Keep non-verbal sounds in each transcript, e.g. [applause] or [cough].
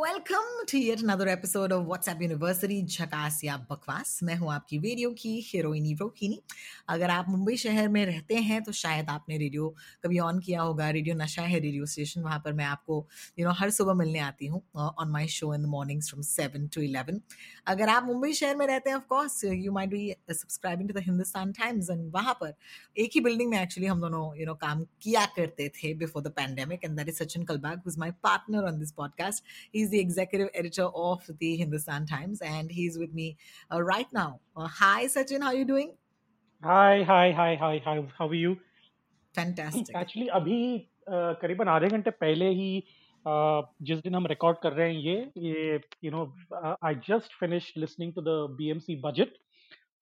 welcome to yet another episode of WhatsApp University, झकास या बकवास। मैं हूँ आपकी रेडियो की हीरोइनी रोहिणी। अगर आप मुंबई शहर में रहते हैं तो शायद आपने रेडियो कभी ऑन किया होगा। रेडियो नशा है, रेडियो स्टेशन वहाँ पर मैं आपको यू नो हर सुबह मिलने आती हूँ on my show in the mornings from seven to eleven अगर आप मुंबई शहर में रहते हैं of course you might be subscribing to the Hindustan Times and वहाँ पर एक ही बिल्डिंग में एक्चुअली हम दोनों यू नो काम किया करते थे before the pandemic and that is Sachin Kalbag who is my partner on this podcast he is the executive editor of the Hindustan Times, and he's with me uh, right now. Uh, hi, Sachin, how are you doing? Hi hi hi hi hi how are you Fantastic. Actually अभी uh, करीबन आधे घंटे पहले ही uh, जिस दिन हम record कर रहे हैं ये ये you know I just finish listening to the BMC budget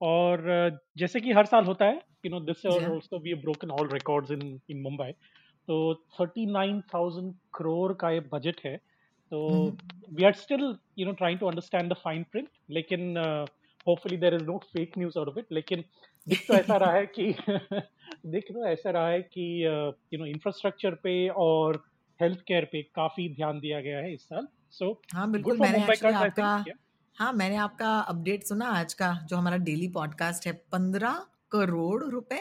और uh, जैसे कि हर साल होता है you know this Yeah. Also we have broken all records in in Mumbai तो 39000 करोड़ का ये बजट है तो we are still you know trying to understand the fine print लेकिन hopefully there is no fake news out of it लेकिन दिख तो ऐसा रहा है कि [laughs] दिख तो ऐसा रहा है कि यू नो इंफ्रास्ट्रक्चर पे और हेल्थ केयर पे काफ़ी ध्यान दिया गया है इस साल। सो हाँ बिल्कुल मैंने आपका हाँ मैंने आपका अपडेट सुना आज का जो हमारा डेली पॉडकास्ट है पंद्रह करोड़ रुपए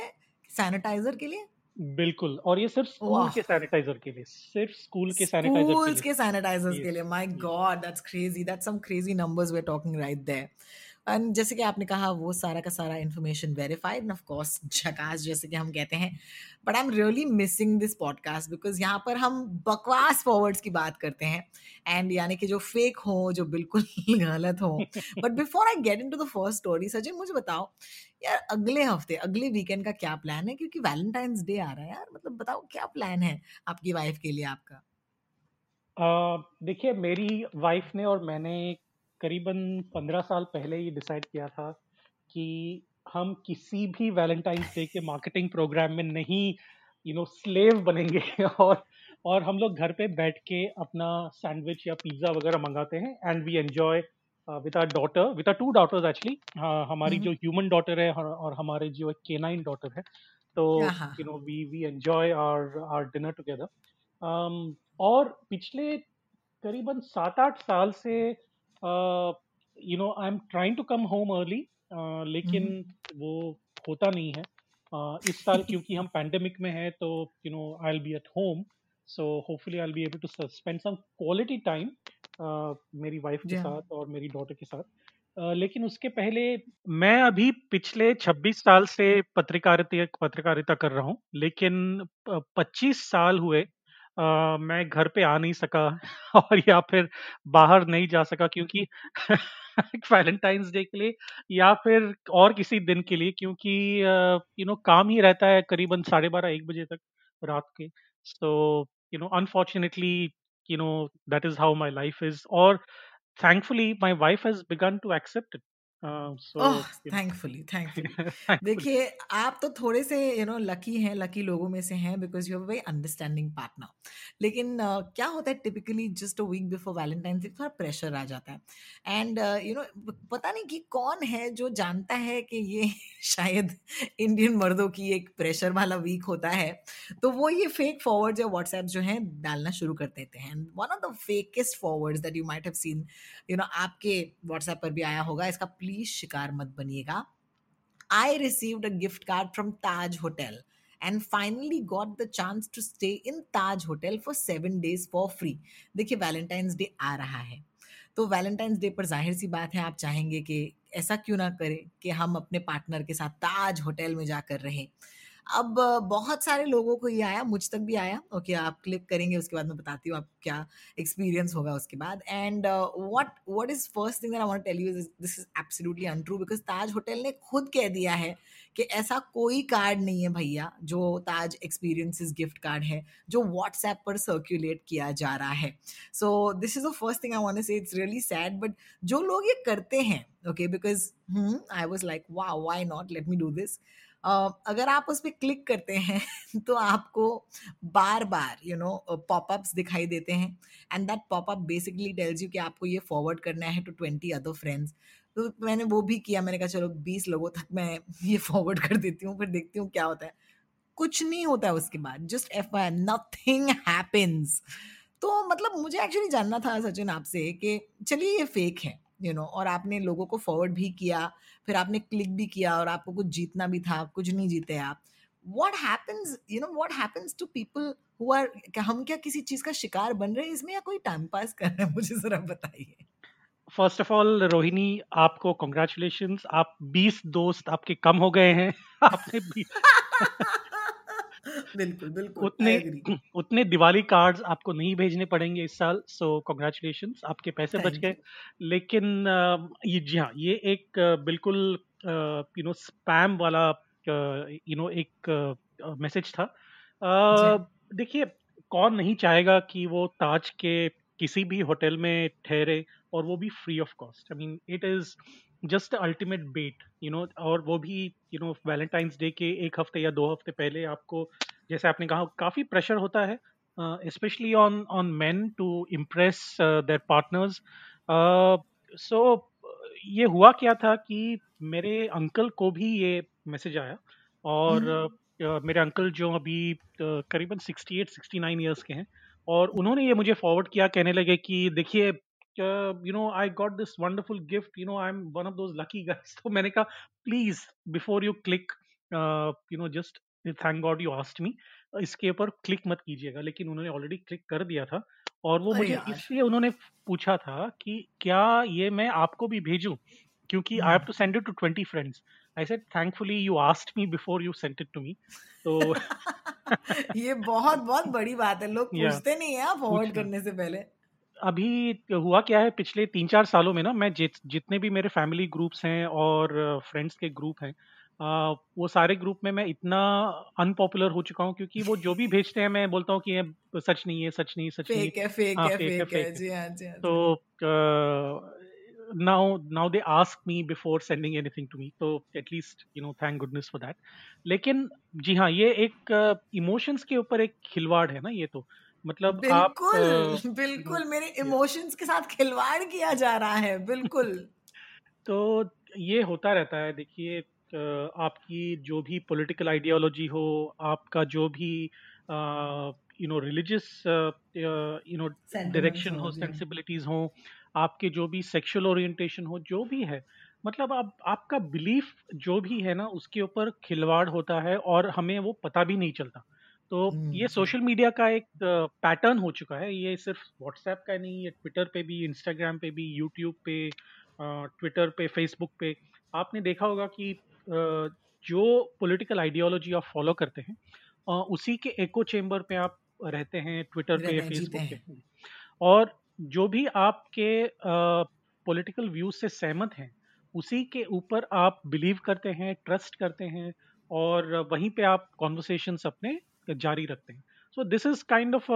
सैनिटाइजर के लिए। बिल्कुल। और ये सिर्फ़ स्कूल के सैनिटाइजर के लिए सिर्फ़ स्कूल के सैनिटाइजर के सैनिटाइजर के सैनिटाइजर्स के लिए। My god that's crazy that's some crazy numbers we are talking right there and जैसे कि आपने कहा वो सारा का सारा information verified and of course झकास जैसे कि हम कहते हैं। But I am really missing this podcast because यहाँ पर हम बकवास फॉरवर्ड्स की बात करते हैं। एंड यानी कि जो फेक हो जो बिल्कुल गलत हो। But before I get into the first story Sachin मुझे बताओ यार अगले हफ़्ते अगले वीकेंड का क्या प्लान है? क्योंकि वैलेंटाइंस डे आ रहा है यार मतलब बताओ क्या प्लान है आपकी वाइफ के लिए आपका? अ, देखिए मेरी वाइफ ने और मैंने करीबन पंद्रह साल पहले ये डिसाइड किया था कि हम किसी भी वैलेंटाइंस डे के मार्केटिंग प्रोग्राम में नहीं यू नो स्लेव बनेंगे [laughs] और और हम लोग घर पे बैठ के अपना सैंडविच या पिज़्ज़ा वगैरह मंगाते हैं and we enjoy with our daughter with our two daughters actually हमारी। जो ह्यूमन डॉटर है और, हमारे जो केनाइन डॉटर है तो। You know we we enjoy our our dinner together और पिछले करीबन सात आठ साल से you know I am trying to come home early लेकिन वो होता नहीं है। Uh, इस साल [laughs] क्योंकि हम पैंडेमिक में हैं तो you know I will be at home so hopefully I will be able to spend some quality time मेरी वाइफ के। साथ और मेरी डॉटर के साथ। Uh, लेकिन उसके पहले मैं अभी पिछले 26 साल से पत्रकारिता पत्रकारिता कर रहा हूँ लेकिन प- 25 साल हुए मैं घर पे आ नहीं सका [laughs] और या फिर बाहर नहीं जा सका क्योंकि [laughs] वैलेंटाइंस डे के लिए या फिर और किसी दिन के लिए क्योंकि यू नो काम ही रहता है करीबन साढ़े बारह एक बजे तक रात के। So you know unfortunately you know that is how my life is और thankfully my wife has begun to accept so oh thankfully thankfully [laughs] thankfully. देखिए आप तो थोड़े से यू नो लकी हैं लकी लोगों में से हैं because you have very understanding partner लेकिन uh, क्या होता है typically just a week before Valentine Day थोड़ा प्रेशर आ जाता है। एंड यू नो पता नहीं कि कौन है जो जानता है कि ये [laughs] शायद इंडियन मर्दों की एक प्रेशर वाला वीक होता है। तो वो ये फेक फॉरवर्ड या व्हाट्सएप जो है डालना शुरू कर देते हैं। One of the fakest forwards that you might have seen you know आपके व्हाट्सएप पर भी आया होगा इसका प्लीज़ शिकार मत बनिएगा I receive a gift card from Taj hotel and finally got the chance to stay in Taj hotel for seven days for free देखिए Valentine's Day आ रहा है। तो वैलेंटाइंस डे पर ज़ाहिर सी बात है, आप चाहेंगे कि ऐसा क्यों ना करें कि हम अपने पार्टनर के साथ ताज होटल में जाकर रहें। अब बहुत सारे लोगों को ये आया मुझ तक भी आया। ओके okay, आप क्लिक करेंगे उसके बाद मैं बताती हूँ आप क्या एक्सपीरियंस होगा उसके बाद। And what what is first thing I want tell you this is absolutely untrue because Taj hotel ने खुद कह दिया है कि ऐसा कोई कार्ड नहीं है भैया जो ताज एक्सपीरियंसेस गिफ्ट कार्ड है जो व्हाट्सएप पर सर्क्यूलेट किया जा रहा है। So this is the first thing I want to say it's really sad but जो लोग ये करते हैं okay because I was like वाह why not let me do this अगर आप उस पर क्लिक करते हैं [laughs] तो आपको बार बार यू नो पॉपअप्स दिखाई देते हैं। And that popup basically tells you कि आपको ये फॉरवर्ड करना है टू ट्वेंटी अदर फ्रेंड्स तो मैंने वो भी किया, मैंने कहा, चलो, बीस लोगों तक मैं [laughs] ये फॉरवर्ड कर देती हूँ, फिर देखती हूँ क्या होता है। कुछ नहीं होता है उसके बाद just F I nothing happens तो मतलब मुझे एक्चुअली जानना था सचिन आपसे कि, चलिए, ये फेक है। यू you नो know, और आपने लोगों को फॉरवर्ड भी किया फिर आपने क्लिक भी किया और आपको कुछ जीतना भी था कुछ नहीं जीते आप। What happens you know what happens to people who are हम क्या किसी चीज़ का शिकार बन रहे हैं इसमें या कोई टाइम पास कर रहे हैं? [laughs] मुझे जरा बताइए। फ़र्स्ट ऑफ़ ऑल रोहिणी आपको कॉन्ग्रेचुलेशन आप 20 दोस्त आपके कम हो गए हैं। [laughs] आपने [laughs] बिल्कुल बिल्कुल उतने [clears throat] उतने दिवाली कार्ड्स आपको नहीं भेजने पड़ेंगे इस साल सो कॉन्ग्रेचुलेशन आपके पैसे बच गए। लेकिन ये जी हाँ ये एक बिल्कुल यू नो स्पैम वाला यू नो एक मैसेज था। देखिए कौन नहीं चाहेगा कि वो ताज के किसी भी होटल में ठहरे और वो भी free of cost I mean it is just ultimate bet you know और वो भी यू नो वैलेंटाइंस डे के एक हफ़्ते या दो हफ़्ते पहले आपको जैसे आपने कहा काफ़ी प्रेशर होता है specially on on man to impress their partners so ये हुआ क्या था कि मेरे अंकल को भी ये मैसेज आया और uh, मेरे अंकल जो अभी uh, करीबन 68 69 इयर्स के हैं और उन्होंने ये मुझे फॉरवर्ड किया कहने लगे कि देखिए you know I got this wonderful gift you know I am one of those lucky guys तो मैंने कहा please before you click you know just thank god you asked me इसके ऊपर क्लिक मत कीजिएगा। लेकिन उन्होंने ऑलरेडी क्लिक कर दिया था और वो मुझे इसलिए उन्होंने पूछा था कि क्या ये मैं आपको भी भेजूं? क्योंकि I have to send it to twenty friends I said thankfully you asked me before you send it to me तो [laughs] ये बहुत बहुत बड़ी बात है। लोग [laughs] पूछते yeah. नहीं है फॉरवर्ड करने से पहले। अभी हुआ क्या है पिछले तीन चार सालों में ना मैं जित, जितने भी मेरे फैमिली ग्रुप्स हैं और फ्रेंड्स के ग्रुप हैं आ, वो सारे ग्रुप में मैं इतना अनपॉपुलर हो चुका हूँ क्योंकि वो जो भी भेजते हैं मैं बोलता हूँ कि ये सच नहीं है सच नहीं सच नहीं है। फेक हाँ, फेक, है जी जी तो now now they ask me before sending anything to me तो at least you know thank goodness for that लेकिन जी हाँ ये एक इमोशंस के ऊपर एक खिलवाड़ है ना ये तो। मतलब बिल्कुल आप, बिल्कुल मेरे [laughs] इमोशंस के साथ खिलवाड़ किया जा रहा है बिल्कुल। [laughs] तो ये होता रहता है देखिए आपकी जो भी पॉलिटिकल आइडियोलॉजी हो आपका जो भी you know religious you know direction हो सेंसिबिलिटीज हो आपके जो भी सेक्सुअल ओरिएंटेशन हो जो भी है मतलब आप आपका बिलीफ जो भी है ना उसके ऊपर खिलवाड़ होता है और हमें वो पता भी नहीं चलता। तो ये सोशल मीडिया का एक पैटर्न हो चुका है। ये सिर्फ़ व्हाट्सएप का नहीं ये ट्विटर पे भी इंस्टाग्राम पे भी यूट्यूब पे ट्विटर पे फेसबुक पे। आपने देखा होगा कि जो पॉलिटिकल आइडियोलॉजी आप फॉलो करते हैं उसी के एको चेम्बर पे आप रहते हैं ट्विटर पे फेसबुक पे। और जो भी आपके पॉलिटिकल व्यूज़ से सहमत हैं उसी के ऊपर आप बिलीव करते हैं ट्रस्ट करते हैं और वहीं पे आप कॉन्वर्सेशंस अपने जारी रखते हैं। So this is kind of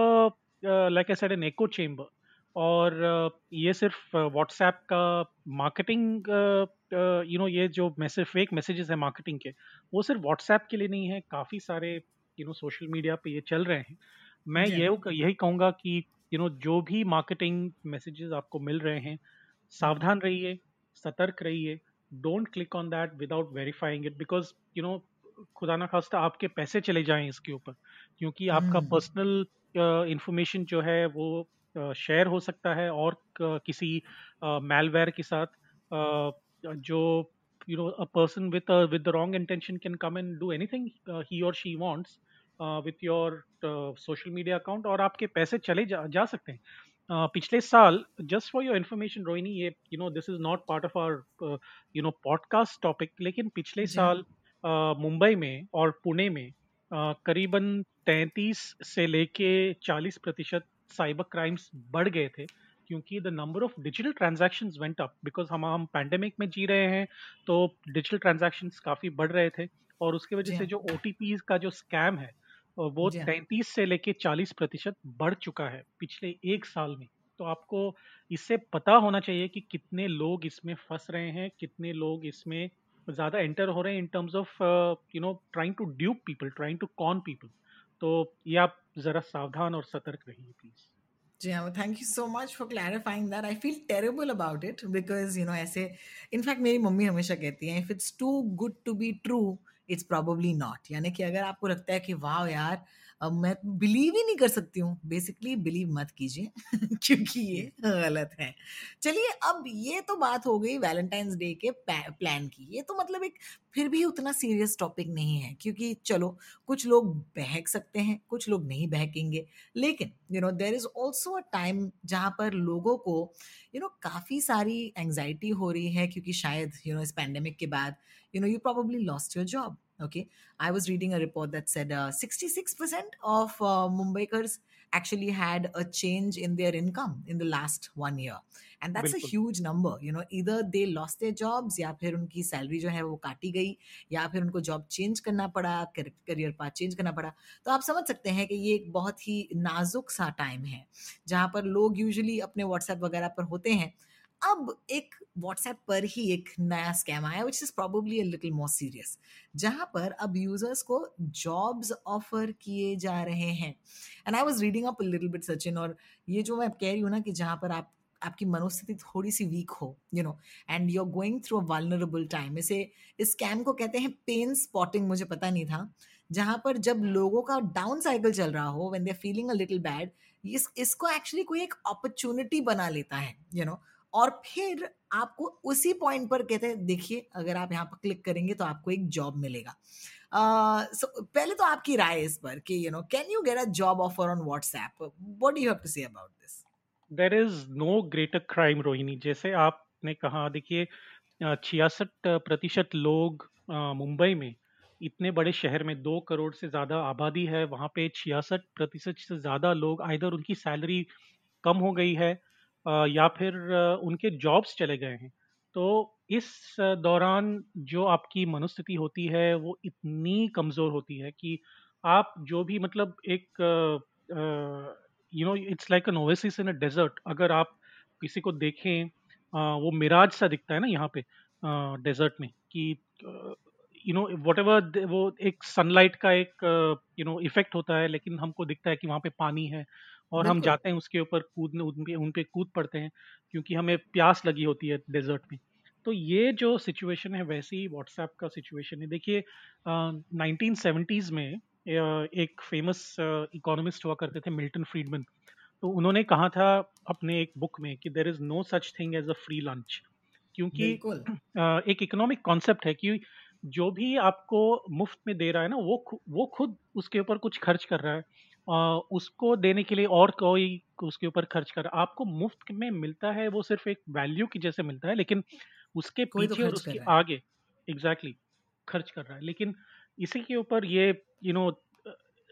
like I said an echo chamber और uh, ये सिर्फ़ व्हाट्सएप uh, का मार्केटिंग यू नो ये जो मैसेज फेक मैसेजेस है मार्केटिंग के वो सिर्फ़ व्हाट्सएप के लिए नहीं है। काफ़ी सारे यू नो सोशल मीडिया पे ये चल रहे हैं। मैं ये यही कहूँगा कि यू नो जो भी मार्केटिंग मैसेजेस आपको मिल रहे हैं सावधान रहिए सतर्क रहिए। Don't click on that without verifying it because you know खुदा ना खास्ता आपके पैसे चले जाएँ इसके ऊपर क्योंकि आपका पर्सनल हम्म। इंफॉर्मेशन जो है वो शेयर हो सकता है और किसी मेलवेयर के साथ जो you know a person with a with the wrong intention can come and do anything uh, he or she wants uh, with your uh, social media account और आपके पैसे चले जा, जा सकते हैं uh, पिछले साल just for your information Rohini ये you know this is not part of our you know podcast topic लेकिन पिछले साल मुंबई में और पुणे में करीबन 33 से लेके 40 प्रतिशत साइबर क्राइम्स बढ़ गए थे क्योंकि the number of digital transaction went up because हम हम पैंडेमिक में जी रहे हैं तो डिजिटल ट्रांजेक्शन काफ़ी बढ़ रहे थे और उसकी वजह से जो ओ का जो स्कैम है वो तैंतीस से लेके चालीस प्रतिशत बढ़ चुका है पिछले एक साल में। तो आपको इससे पता होना चाहिए कि कितने लोग इसमें फंस रहे हैं कितने लोग इसमें ज़्यादा एंटर हो रहे हैं in terms of you know trying to dupe people trying to con people तो ये आप ज़रा सावधान और सतर्क रहिए प्लीज़ जी हाँ thank you so much for clarifying that I feel terrible about it because you know ऐसे इनफैक्ट मेरी मम्मी हमेशा कहती हैं if it's too good to be true it's probably not यानी कि अगर आपको लगता है कि, वाह यार अब मैं बिलीव ही नहीं कर सकती हूँ। बेसिकली बिलीव मत कीजिए [laughs] क्योंकि ये गलत है। चलिए अब ये तो बात हो गई वैलेंटाइंस डे के प्लान की। ये तो मतलब एक फिर भी उतना सीरियस टॉपिक नहीं है क्योंकि चलो कुछ लोग बहक सकते हैं कुछ लोग नहीं बहकेंगे। लेकिन you know there is also a time जहाँ पर लोगों को यू नो काफ़ी सारी एंग्जाइटी हो रही है क्योंकि शायद यू नो इस पैंडेमिक के बाद you know you probably lost your job Okay, I was reading a report that said uh, 66% of uh, Mumbaikars actually had a change in their income in the last one year. And that's Bilkul. a huge number. You know, either they lost their jobs या फिर उनकी salary जो है वो काटी गई या फिर उनको जॉब चेंज करना पड़ा करियर पाथ चेंज करना पड़ा तो आप समझ सकते हैं कि ये एक बहुत ही नाजुक सा टाइम है जहाँ पर लोग यूजुअली अपने व्हाट्सएप वगैरह पर होते हैं अब एक व्हाट्सएप पर ही एक नया स्कैम आया which is probably a little more serious जहाँ पर अब यूज़र्स को जॉब्स ऑफ़र किए जा रहे हैं and I was reading up little bit Sachin और ये जो मैं कह रही हूँ ना कि जहाँ पर आप, आपकी मनोस्थिति थोड़ी सी वीक हो you know and you are going through a vulnerable time इसे, इस स्कैम को कहते हैं पेन स्पॉटिंग मुझे पता नहीं था, जहाँ पर जब लोगों का डाउन साइकिल चल रहा हो when they are feeling a little bad इस, इसको एक्चुअली कोई एक अपॉर्चुनिटी बना लेता है यू you नो know? और फिर आपको उसी पॉइंट पर कहते हैं देखिए अगर आप यहाँ पर क्लिक करेंगे तो आपको एक जॉब मिलेगा। uh, so, पहले तो आपकी राय इस पर कि you know can you get a job offer on WhatsApp what do have to say about this there is no greater crime Rohini जैसे आपने कहा देखिए छियासठ प्रतिशत लोग मुंबई में इतने बड़े शहर में दो करोड़ से ज़्यादा आबादी है वहाँ पे छियासठ प्रतिशत से ज़्यादा लोग आइधर उनकी सैलरी कम हो गई है। या फिर उनके जॉब्स चले गए हैं। तो इस दौरान जो आपकी मनोस्थिति होती है, वो इतनी कमज़ोर होती है कि आप जो भी मतलब एक you know it's like an oasis in a desert अगर आप किसी को देखें वो मिराज सा दिखता है ना यहाँ पे डेजर्ट में कि यू नो वट एवर वो एक सनलाइट का एक यू नो इफ़ेक्ट होता है, लेकिन हमको दिखता है कि वहाँ पे पानी है। और हम जाते हैं उसके ऊपर कूदने उन पे उन पे कूद पड़ते हैं क्योंकि हमें प्यास लगी होती है डेजर्ट में। तो ये जो सिचुएशन है वैसे ही व्हाट्सएप का सिचुएशन है। देखिए नाइनटीन सेवेंटीज में एक फ़ेमस इकोनॉमिस्ट हुआ करते थे मिल्टन फ्रीडमैन। तो उन्होंने कहा था अपने एक बुक में कि there is no such thing as a free lunch क्योंकि एक इकोनॉमिक कॉन्सेप्ट है कि जो भी आपको मुफ़्त में दे रहा है ना वो वो खुद उसके ऊपर कुछ खर्च कर रहा है। उसको देने के लिए और कोई उसके ऊपर खर्च कर आपको मुफ़्त में मिलता है वो सिर्फ़ एक वैल्यू की जैसे मिलता है लेकिन उसके तो पीछे तो और उसके आगे एग्जैक्टली exactly, खर्च कर रहा है। लेकिन इसी के ऊपर ये you know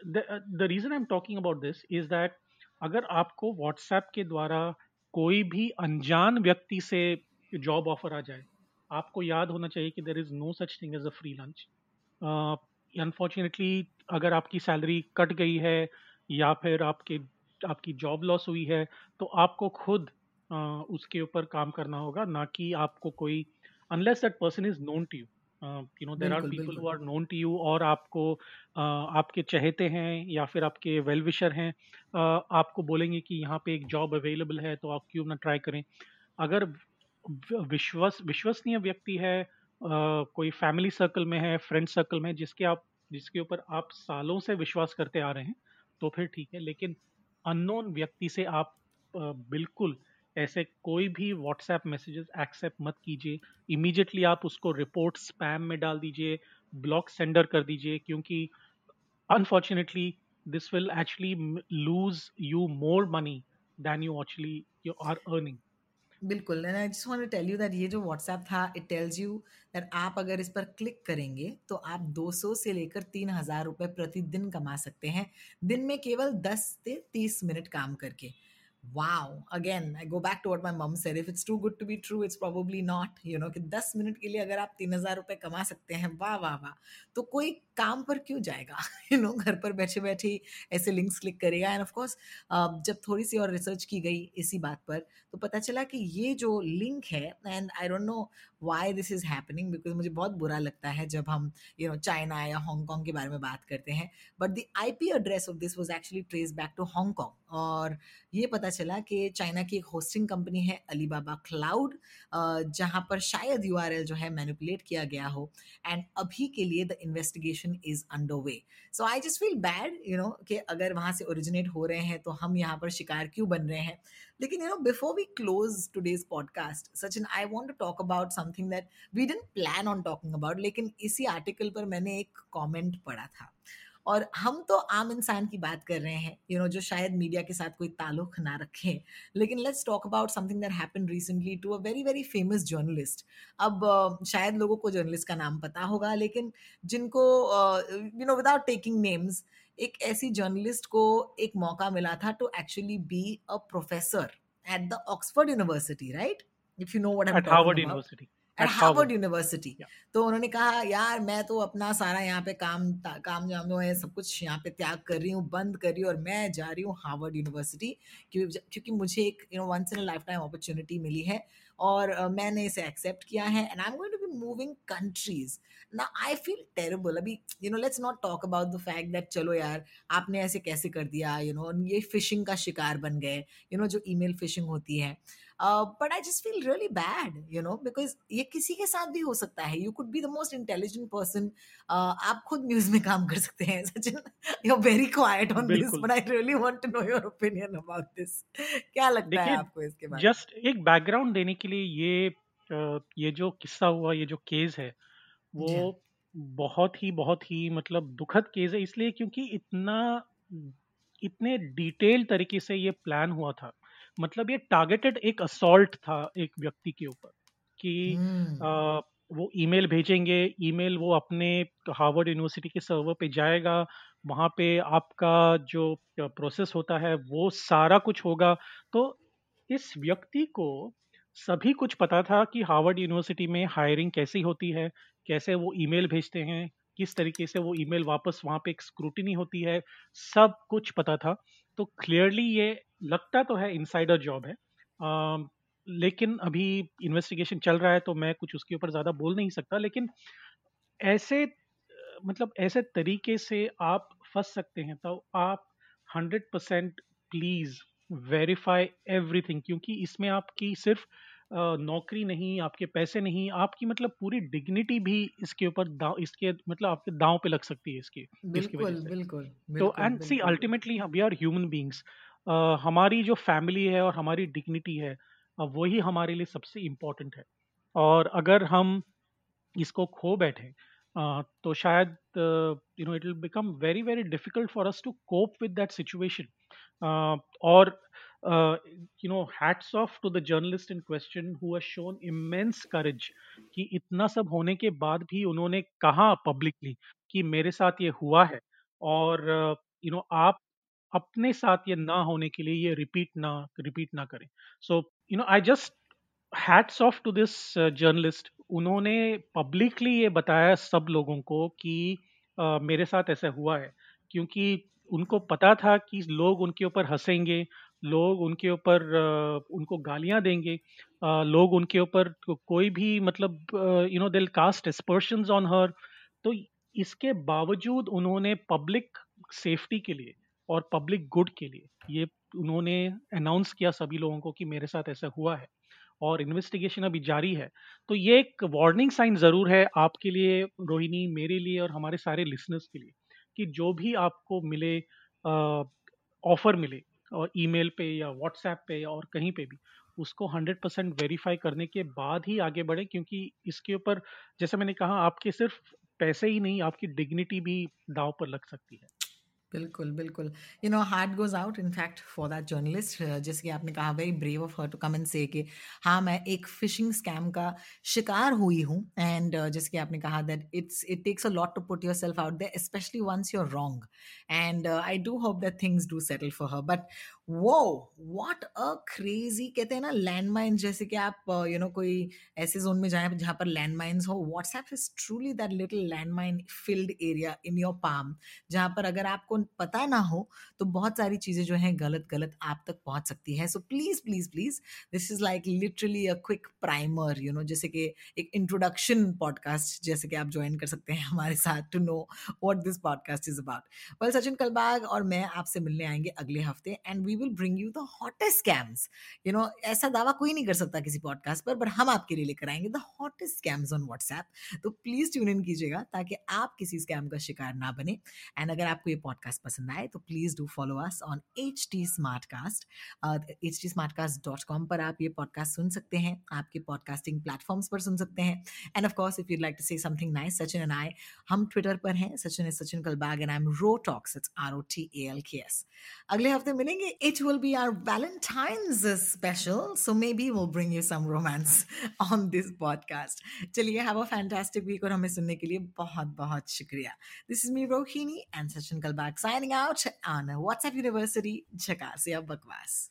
the reason I am talking about this is that अगर आपको व्हाट्सएप के द्वारा कोई भी अनजान व्यक्ति से जॉब ऑफ़र आ जाए आपको याद होना चाहिए कि there is no such thing as a free lunch unfortunately अगर आपकी सैलरी कट गई है या फिर आपके आपकी जॉब लॉस हुई है तो आपको खुद आ, उसके ऊपर काम करना होगा ना कि आपको कोई unless that person is known to you you know there are people who are known to you और आपको uh, आपके चहेते हैं या फिर आपके वेल विशर हैं uh, आपको बोलेंगे कि यहाँ पे एक जॉब अवेलेबल है तो आप क्यों ना ट्राई करें। अगर विश्वस विश्वसनीय व्यक्ति है uh, कोई फैमिली सर्कल में है फ्रेंड सर्कल में जिसके आप जिसके ऊपर आप सालों से विश्वास करते आ रहे हैं तो फिर ठीक है। लेकिन अननोन व्यक्ति से आप बिल्कुल ऐसे कोई भी व्हाट्सएप मैसेजेस एक्सेप्ट मत कीजिए। इमीडिएटली आप उसको रिपोर्ट स्पैम में डाल दीजिए ब्लॉक सेंडर कर दीजिए, क्योंकि unfortunately this will actually lose you more money than you actually you are earning बिल्कुल and I just want tell you that ये जो व्हाट्सएप था इट टेल्स यू दैट आप अगर इस पर क्लिक करेंगे तो आप 200 से लेकर तीन हज़ार रुपये प्रतिदिन कमा सकते हैं। दिन में केवल 10 से 30 मिनट काम करके। Wow. Again, i go back to what my mom said. If it's too good to be true, it's probably not, you know, कि 10 मिनट के लिए अगर आप तीन हज़ार रुपए कमा सकते हैं, वाह वाह वाह तो कोई काम पर क्यों जाएगा? [laughs] यू नो घर पर बैठे बैठे ऐसे लिंक्स क्लिक करेगा। एंड ऑफ़ कोर्स जब थोड़ी सी और रिसर्च की गई इसी बात पर तो पता चला कि ये जो लिंक है and I don't know why this is happening because मुझे बहुत बुरा लगता है जब हम यू नो चाइना या हांगकॉन्ग के बारे में बात करते हैं। But the I P address of this was actually trace back to Hong Kong और ये पता चला कि चाइना की एक होस्टिंग कंपनी है अलीबाबा क्लाउड जहाँ पर शायद यूआरएल जो है मैनिपुलेट किया गया हो। एंड अभी के लिए the investigation is under way so I just feel bad you know कि अगर वहाँ से ओरिजिनेट हो रहे हैं तो हम यहाँ पर शिकार क्यों बन रहे हैं? लेकिन you know before we close today's podcast Sachin I want to talk about something that we didn't plan on talking about लेकिन इसी आर्टिकल पर मैंने एक कॉमेंट पढ़ा था। और हम तो आम इंसान की बात कर रहे हैं यू you नो know, जो शायद मीडिया के साथ कोई ताल्लुक ना रखे। लेकिन let's talk about something that happen recently to a very very famous journalist अब uh, शायद लोगों को जर्नलिस्ट का नाम पता होगा लेकिन जिनको you know without taking names एक ऐसी जर्नलिस्ट को एक मौका मिला था to actually be a professor at the Oxford university right if you know I'm talking about at Harvard university तो उन्होंने कहा यार मैं तो अपना सारा यहाँ पे काम काम जाम जो है सब कुछ यहाँ पे त्याग कर रही हूँ बंद कर रही हूँ और मैं जा रही हूँ हार्वर्ड यूनिवर्सिटी क्योंकि मुझे एक you know once in lifetime opportunity मिली है और uh, मैंने इसे एक्सेप्ट किया है and I am going to be moving countries ना आई फील टेरेबल अभी you know let's not talk about the fact that चलो यार आपने ऐसे कैसे कर दिया यू you नो know, ये फिशिंग का शिकार बन गए यू you नो know, जो ईमेल फिशिंग होती है। But I just feel really bad you know because ये किसी के साथ भी हो सकता है। You could be the most intelligent person आप खुद न्यूज़ में काम कर सकते हैं Sachin. You are very quiet on this but I really want to know your opinion about this क्या लगता है आपको इसके बारे में? जस्ट एक बैकग्राउंड देने के लिए ये ये जो किस्सा हुआ ये जो केस है वो बहुत ही बहुत ही मतलब दुखद केस है इसलिए क्योंकि इतना इतने डिटेल तरीके से ये प्लान हुआ था। मतलब ये टारगेटेड एक असॉल्ट था एक व्यक्ति के ऊपर कि hmm. आ, वो ईमेल भेजेंगे ईमेल वो अपने हार्वर्ड यूनिवर्सिटी के सर्वर पे जाएगा वहाँ पे आपका जो प्रोसेस होता है वो सारा कुछ होगा तो इस व्यक्ति को सभी कुछ पता था कि हार्वर्ड यूनिवर्सिटी में हायरिंग कैसी होती है कैसे वो ईमेल भेजते हैं किस तरीके से वो ईमेल वापस वहाँ पे एक स्क्रूटिनी होती है सब कुछ पता था तो क्लियरली ये लगता तो है इनसाइडर जॉब है। आ, लेकिन अभी इन्वेस्टिगेशन चल रहा है तो मैं कुछ उसके ऊपर ज़्यादा बोल नहीं सकता लेकिन ऐसे मतलब ऐसे तरीके से आप फंस सकते हैं तो आप hundred percent please verify everything क्योंकि इसमें आपकी सिर्फ़ नौकरी नहीं आपके पैसे नहीं आपकी मतलब पूरी डिग्निटी भी इसके ऊपर इसके मतलब आपके दांव पे लग सकती है इसके बिल्कुल इसकी बिल्कुल तो and see ultimately we are human beings हमारी जो फैमिली है और हमारी डिग्निटी है वही हमारे लिए सबसे इम्पोर्टेंट है। और अगर हम इसको खो बैठे तो शायद you know it will become very very difficult for us to cope with that situation और you know hats off to the journalist in question who has shown immense courage कि इतना सब होने के बाद भी उन्होंने कहा पब्लिकली कि मेरे साथ ये हुआ है। और यू नो आप अपने साथ ये ना होने के लिए ये रिपीट ना रिपीट ना करें। So you know I just hats off to this journalist उन्होंने पब्लिकली ये बताया सब लोगों को कि uh, मेरे साथ ऐसा हुआ है। क्योंकि उनको पता था कि लोग उनके ऊपर हंसेंगे लोग उनके ऊपर uh, उनको गालियाँ देंगे uh, लोग उनके ऊपर कोई भी मतलब you know they'll cast aspersion on her तो इसके बावजूद उन्होंने पब्लिक सेफ्टी के लिए और पब्लिक गुड के लिए। ये उन्होंने अनाउंस किया सभी लोगों को कि मेरे साथ ऐसा हुआ है और इन्वेस्टिगेशन अभी जारी है। तो ये एक वार्निंग साइन ज़रूर है आपके लिए, रोहिणी, मेरे लिए और हमारे सारे लिसनर्स के लिए कि जो भी आपको मिले ऑफ़र मिले, और ईमेल पे या व्हाट्सएप पे और कहीं पे भी, उसको 100 परसेंट वेरीफाई करने के बाद ही आगे बढ़े क्योंकि इसके ऊपर, जैसे मैंने कहा, आपके सिर्फ़ पैसे ही नहीं, आपकी डिग्निटी भी दाव पर लग सकती है। बिल्कुल बिल्कुल। You know heart goes out in fact for that journalist जैसे कि आपने कहा very brave of her to come and say कि हाँ मैं एक फिशिंग स्कैम का शिकार हुई हूँ एंड uh, जैसे कि आपने कहा that it's it takes a lot to put yourself out there especially once you're wrong and I do hope that things do settle for her but वो व्हाट अ क्रेजी कहते हैं ना land जैसे कि आप you uh, know you know, कोई ऐसे zone में जाए जहाँ पर लैंड माइन्स हो। WhatsApp is truly that little landmine field area in your palm जहाँ पर अगर आपको पता ना हो तो बहुत सारी चीज़ें जो हैं गलत गलत आप तक पहुँच सकती है। So please please please this is like literally a quick primer you know जैसे कि एक इंट्रोडक्शन पॉडकास्ट जैसे कि आप ज्वाइन कर सकते हैं हमारे साथ to know what this podcast is about well Sachin Kalbag और मैं आपसे मिलने आएँगे अगले हफ़्ते and we will bring you the hottest scams you know ऐसा दावा कोई नहीं कर सकता किसी पॉडकास्ट पर बट हम आपके लिए लेकर आएँगे the hottest scams on WhatsApp तो प्लीज़ ट्यून इन कीजिएगा ताकि आप किसी स्कैम का शिकार ना बने. एंड अगर आपको ये पॉडकास्ट पसंद आए तो please do follow us on H T Smartcast H T Smartcast dot com पर आप ये पॉडकास्ट सुन सकते हैं, आपके पॉडकास्टिंग प्लेटफॉर्म्स पर सुन सकते हैं. And of course if you like to say something nice Sachin and I हम ट्विटर पर हैं Sachin is Sachin Kalbag and I am rotalks it's R O T A L K S अगले हफ़्ते मिलेंगे it will be our Valentine's special. So maybe we'll bring you some romance on this podcast. चलिए have a fantastic week और हमें सुनने के लिए बहुत बहुत शुक्रिया. This is me Rohini and Sachin Kalbak signing out on WhatsApp University झकास या बकवास.